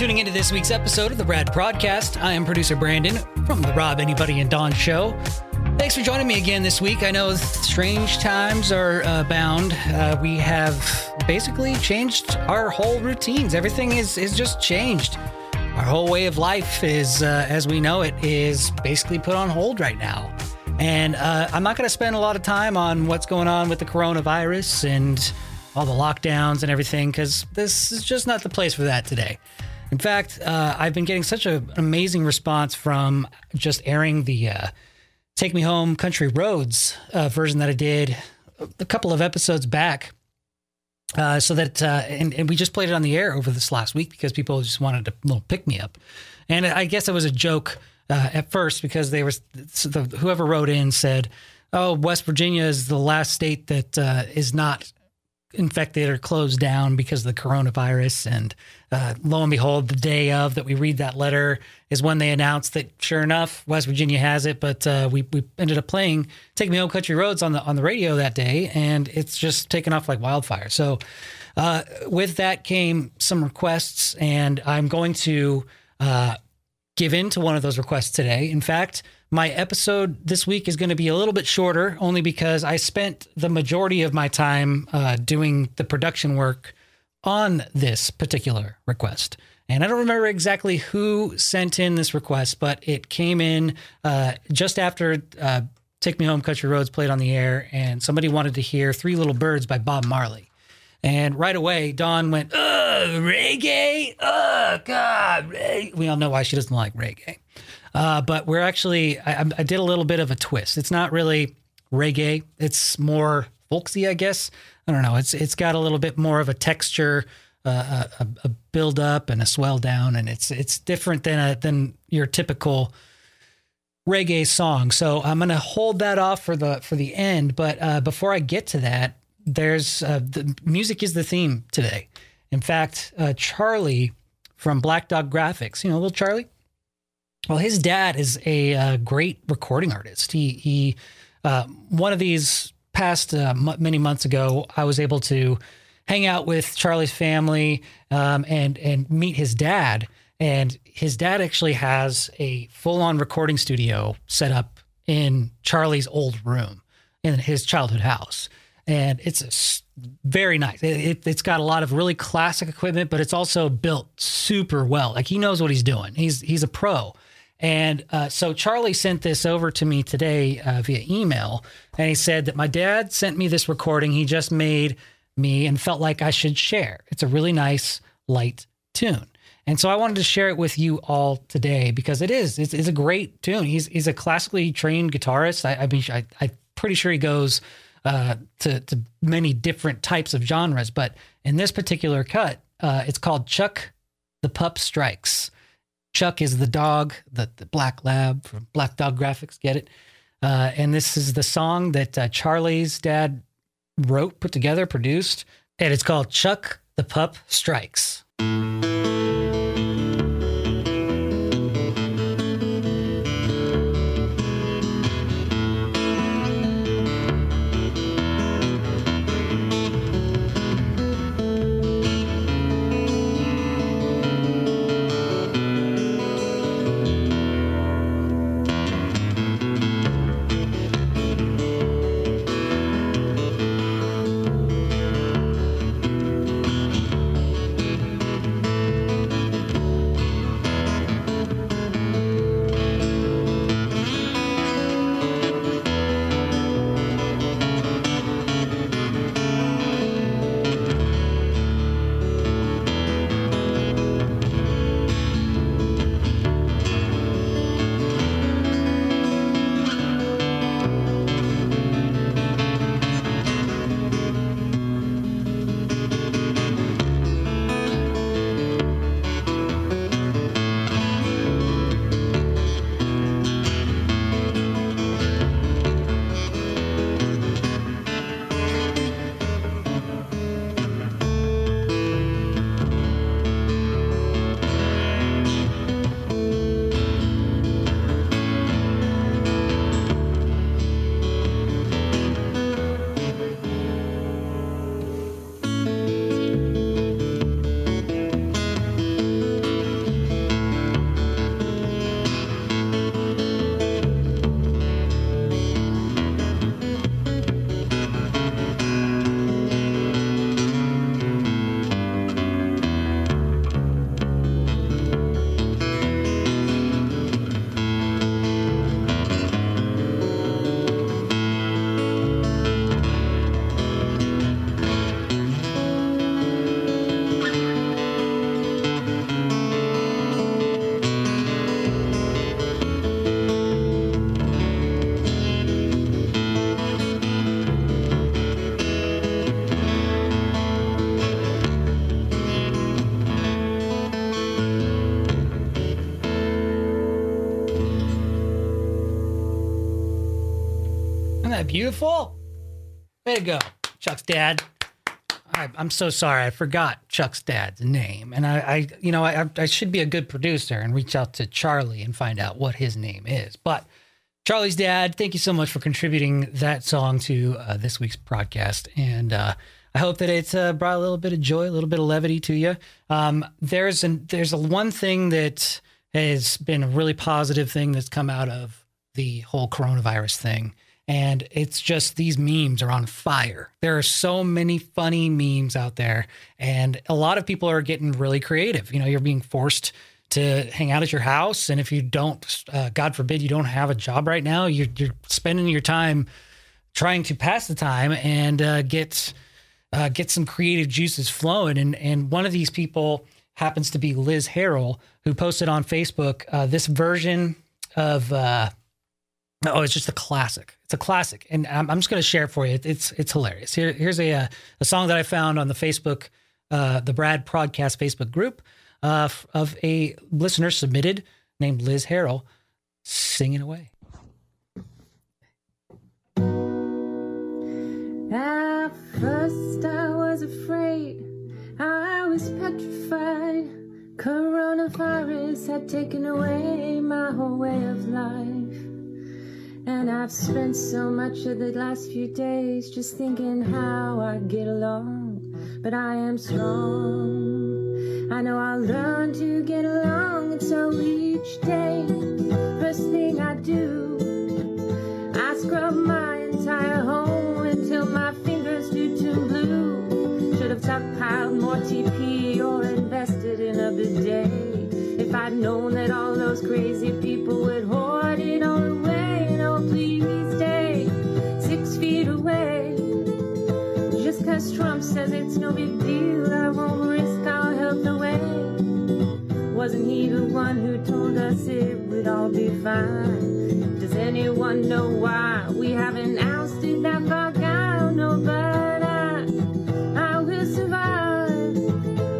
tuning into this week's episode of the Rad Prodcast. I am producer Brandon from the Rob Anybody and Dawn Show. Thanks for joining me again this week. I know strange times are uh, bound. Uh, we have basically changed our whole routines. Everything is is just changed. Our whole way of life is, uh, as we know it, is basically put on hold right now. And uh, I'm not going to spend a lot of time on what's going on with the coronavirus and all the lockdowns and everything because this is just not the place for that today. In fact, uh, I've been getting such a, an amazing response from just airing the uh, Take Me Home Country Roads uh, version that I did a couple of episodes back. Uh, so that, uh, and, and we just played it on the air over this last week because people just wanted a little pick me up. And I guess it was a joke uh, at first because they were, whoever wrote in said, Oh, West Virginia is the last state that is not infected or closed down because of the coronavirus. And uh, lo and behold, the day of that we read that letter is when they announced that sure enough, West Virginia has it. But uh, we we ended up playing "Take Me Home, Country Roads" on the on the radio that day, and it's just taken off like wildfire. So uh, with that came some requests, and I'm going to uh, give in to one of those requests today. In fact. My episode this week is going to be a little bit shorter, only because I spent the majority of my time uh, doing the production work on this particular request. And I don't remember exactly who sent in this request, but it came in uh, just after uh, Take Me Home Country Roads played on the air, and somebody wanted to hear Three Little Birds by Bob Marley. And right away, Dawn went, Ugh, reggae? Oh, God. Reggae. We all know why she doesn't like reggae. Uh, but we're actually, I, I, did a little bit of a twist. It's not really reggae. It's more folksy, I guess. I don't know. It's it's got a little bit more of a texture, uh, a, a, build up and a swell down, and it's it's different than a, than your typical reggae song. So I'm gonna hold that off for the for the end. But uh, before I get to that, there's uh, the music is the theme today. In fact, uh, Charlie from Black Dog Graphix, you know, little Charlie well, his dad is a uh, great recording artist. He he uh, one of these past uh, m- many months ago, I was able to hang out with Charlie's family um, and and meet his dad. And his dad actually has a full on recording studio set up in Charlie's old room in his childhood house. And it's very nice. It, has it, got a lot of really classic equipment, but it's also built super well. Like he knows what he's doing. He's he's a pro. And uh, so Charlie sent this over to me today uh, via email, and he said that my dad sent me this recording he just made me and felt like I should share. It's a really nice, light tune. And so I wanted to share it with you all today because it is. It's, it's a great tune. He's, he's a classically trained guitarist. I, I mean, I, I'm pretty sure he goes uh, to, to many different types of genres, but in this particular cut, uh, it's called Chuck the Pup Strikes. Chuck is the dog, the, the black lab from Black Dog Graphix. Get it? Uh, and this is the song that uh, Charlie's dad wrote, put together, produced, and it's called Chuck the Pup Strikes. Beautiful? Way to go, Chuck's dad. I, am so sorry. I forgot Chuck's dad's name, and I, I you know, I, I should be a good producer and reach out to Charlie and find out what his name is. But Charlie's dad, thank you so much for contributing that song to uh, this week's broadcast, and uh, I hope that it's uh, brought a little bit of joy, a little bit of levity to you. Um, there's an there's a one thing that has been a really positive thing that's come out of the whole coronavirus thing and it's just these memes are on fire. There are so many funny memes out there, and a lot of people are getting really creative. You know, you're being forced to hang out at your house, and if you don't, uh, God forbid, you don't have a job right now, you're, you're spending your time trying to pass the time and uh, get uh, get some creative juices flowing. And and one of these people happens to be Liz Harrell, who posted on Facebook uh, this version of uh, Oh, it's just a classic. It's a classic, and I'm, I'm just going to share it for you. It's it's hilarious. Here, here's a uh, a song that I found on the Facebook, uh, the Brad Podcast Facebook group, uh, of a listener submitted named Liz Harrell, singing away. At first, I was afraid. I was petrified. Coronavirus had taken away my whole way of life. And I've spent so much of the last few days just thinking how I'd get along. But I am strong. I know I'll learn to get along. And so each day, first thing I do, I scrub my entire home until my fingers do turn blue. Should have stockpiled more TP or invested in a bidet. If I'd known that all those crazy people no big deal, I won't risk our health away. Wasn't he the one who told us it would all be fine? Does anyone know why we haven't ousted that down? No, but I, I will survive.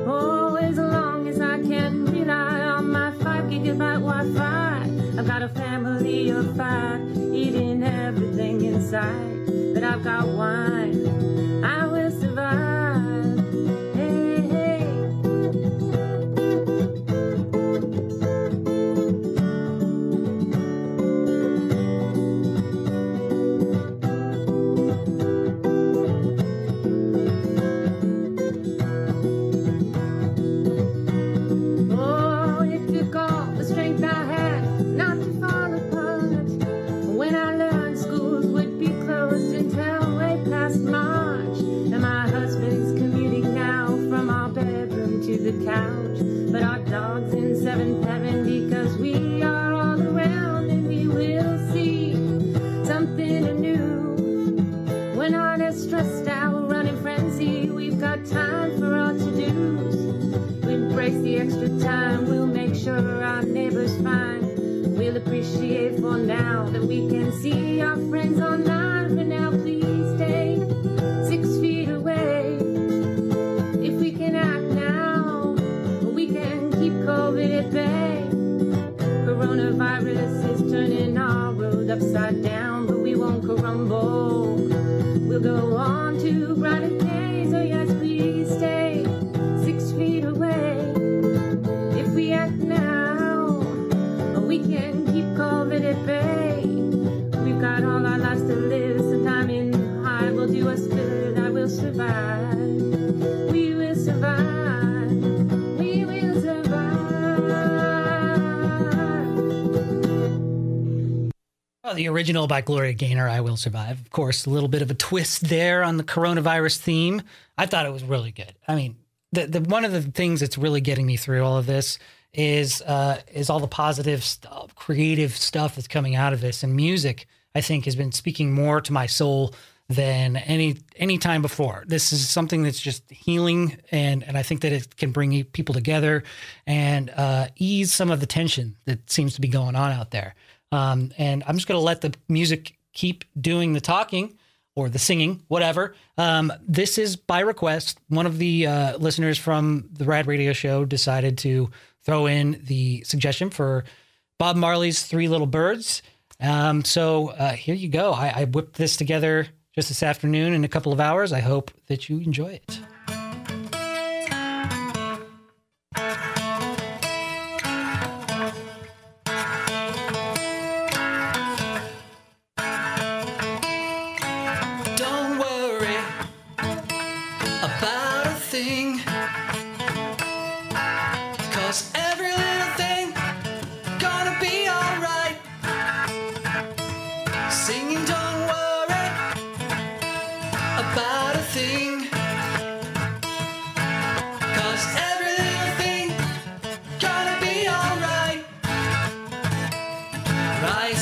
Oh, as long as I can rely on my five gigabyte Wi-Fi. I've got a family of five eating everything inside. But I've got wine, I extra time, we'll make sure our neighbors find. We'll appreciate for now that we can see The original by Gloria Gaynor, I Will Survive. Of course, a little bit of a twist there on the coronavirus theme. I thought it was really good. I mean, the, the one of the things that's really getting me through all of this is uh, is all the positive stuff, creative stuff that's coming out of this. And music, I think, has been speaking more to my soul than any any time before. This is something that's just healing, and and I think that it can bring people together and uh, ease some of the tension that seems to be going on out there. Um, and I'm just going to let the music keep doing the talking or the singing, whatever. Um, this is by request. One of the uh, listeners from the Rad Radio Show decided to throw in the suggestion for Bob Marley's Three Little Birds. Um, so uh, here you go. I, I whipped this together just this afternoon in a couple of hours. I hope that you enjoy it.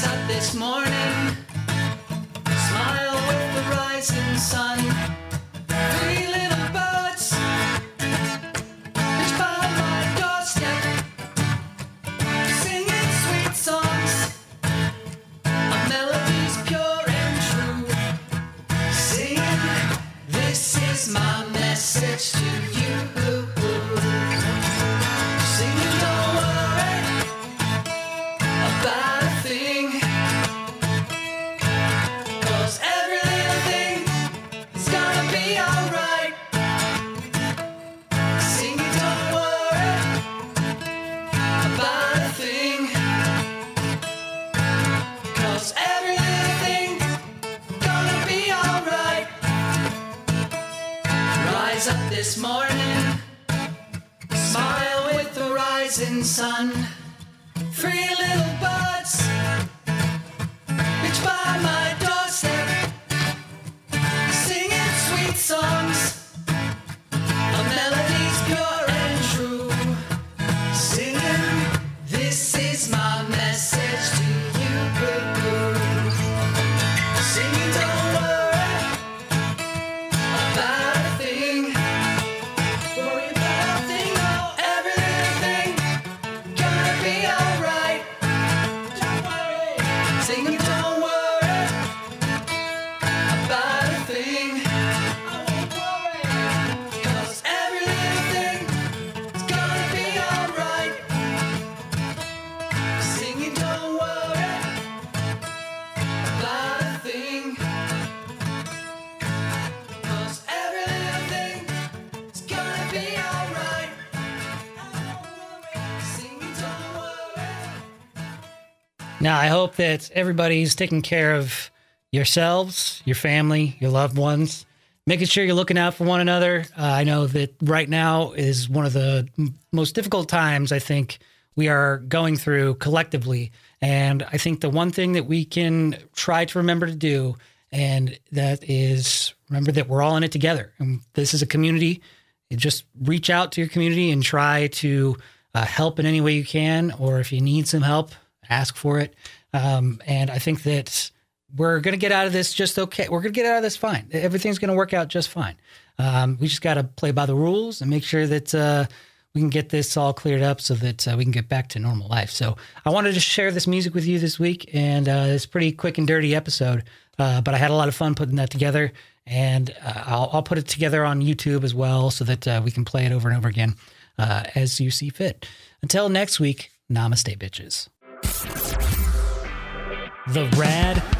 Up this morning, smile with the rising sun. Rising sun. Three little buds reach by my Now, I hope that everybody's taking care of yourselves, your family, your loved ones, making sure you're looking out for one another. Uh, I know that right now is one of the m- most difficult times I think we are going through collectively. And I think the one thing that we can try to remember to do, and that is remember that we're all in it together. And this is a community. You just reach out to your community and try to uh, help in any way you can, or if you need some help, ask for it. Um, and I think that we're going to get out of this just okay. We're going to get out of this fine. Everything's going to work out just fine. Um, we just got to play by the rules and make sure that uh, we can get this all cleared up so that uh, we can get back to normal life. So I wanted to share this music with you this week, and uh, it's pretty quick and dirty episode, uh, but I had a lot of fun putting that together, and uh, I'll, I'll put it together on YouTube as well so that uh, we can play it over and over again as you see fit. Until next week, namaste, bitches. The Rad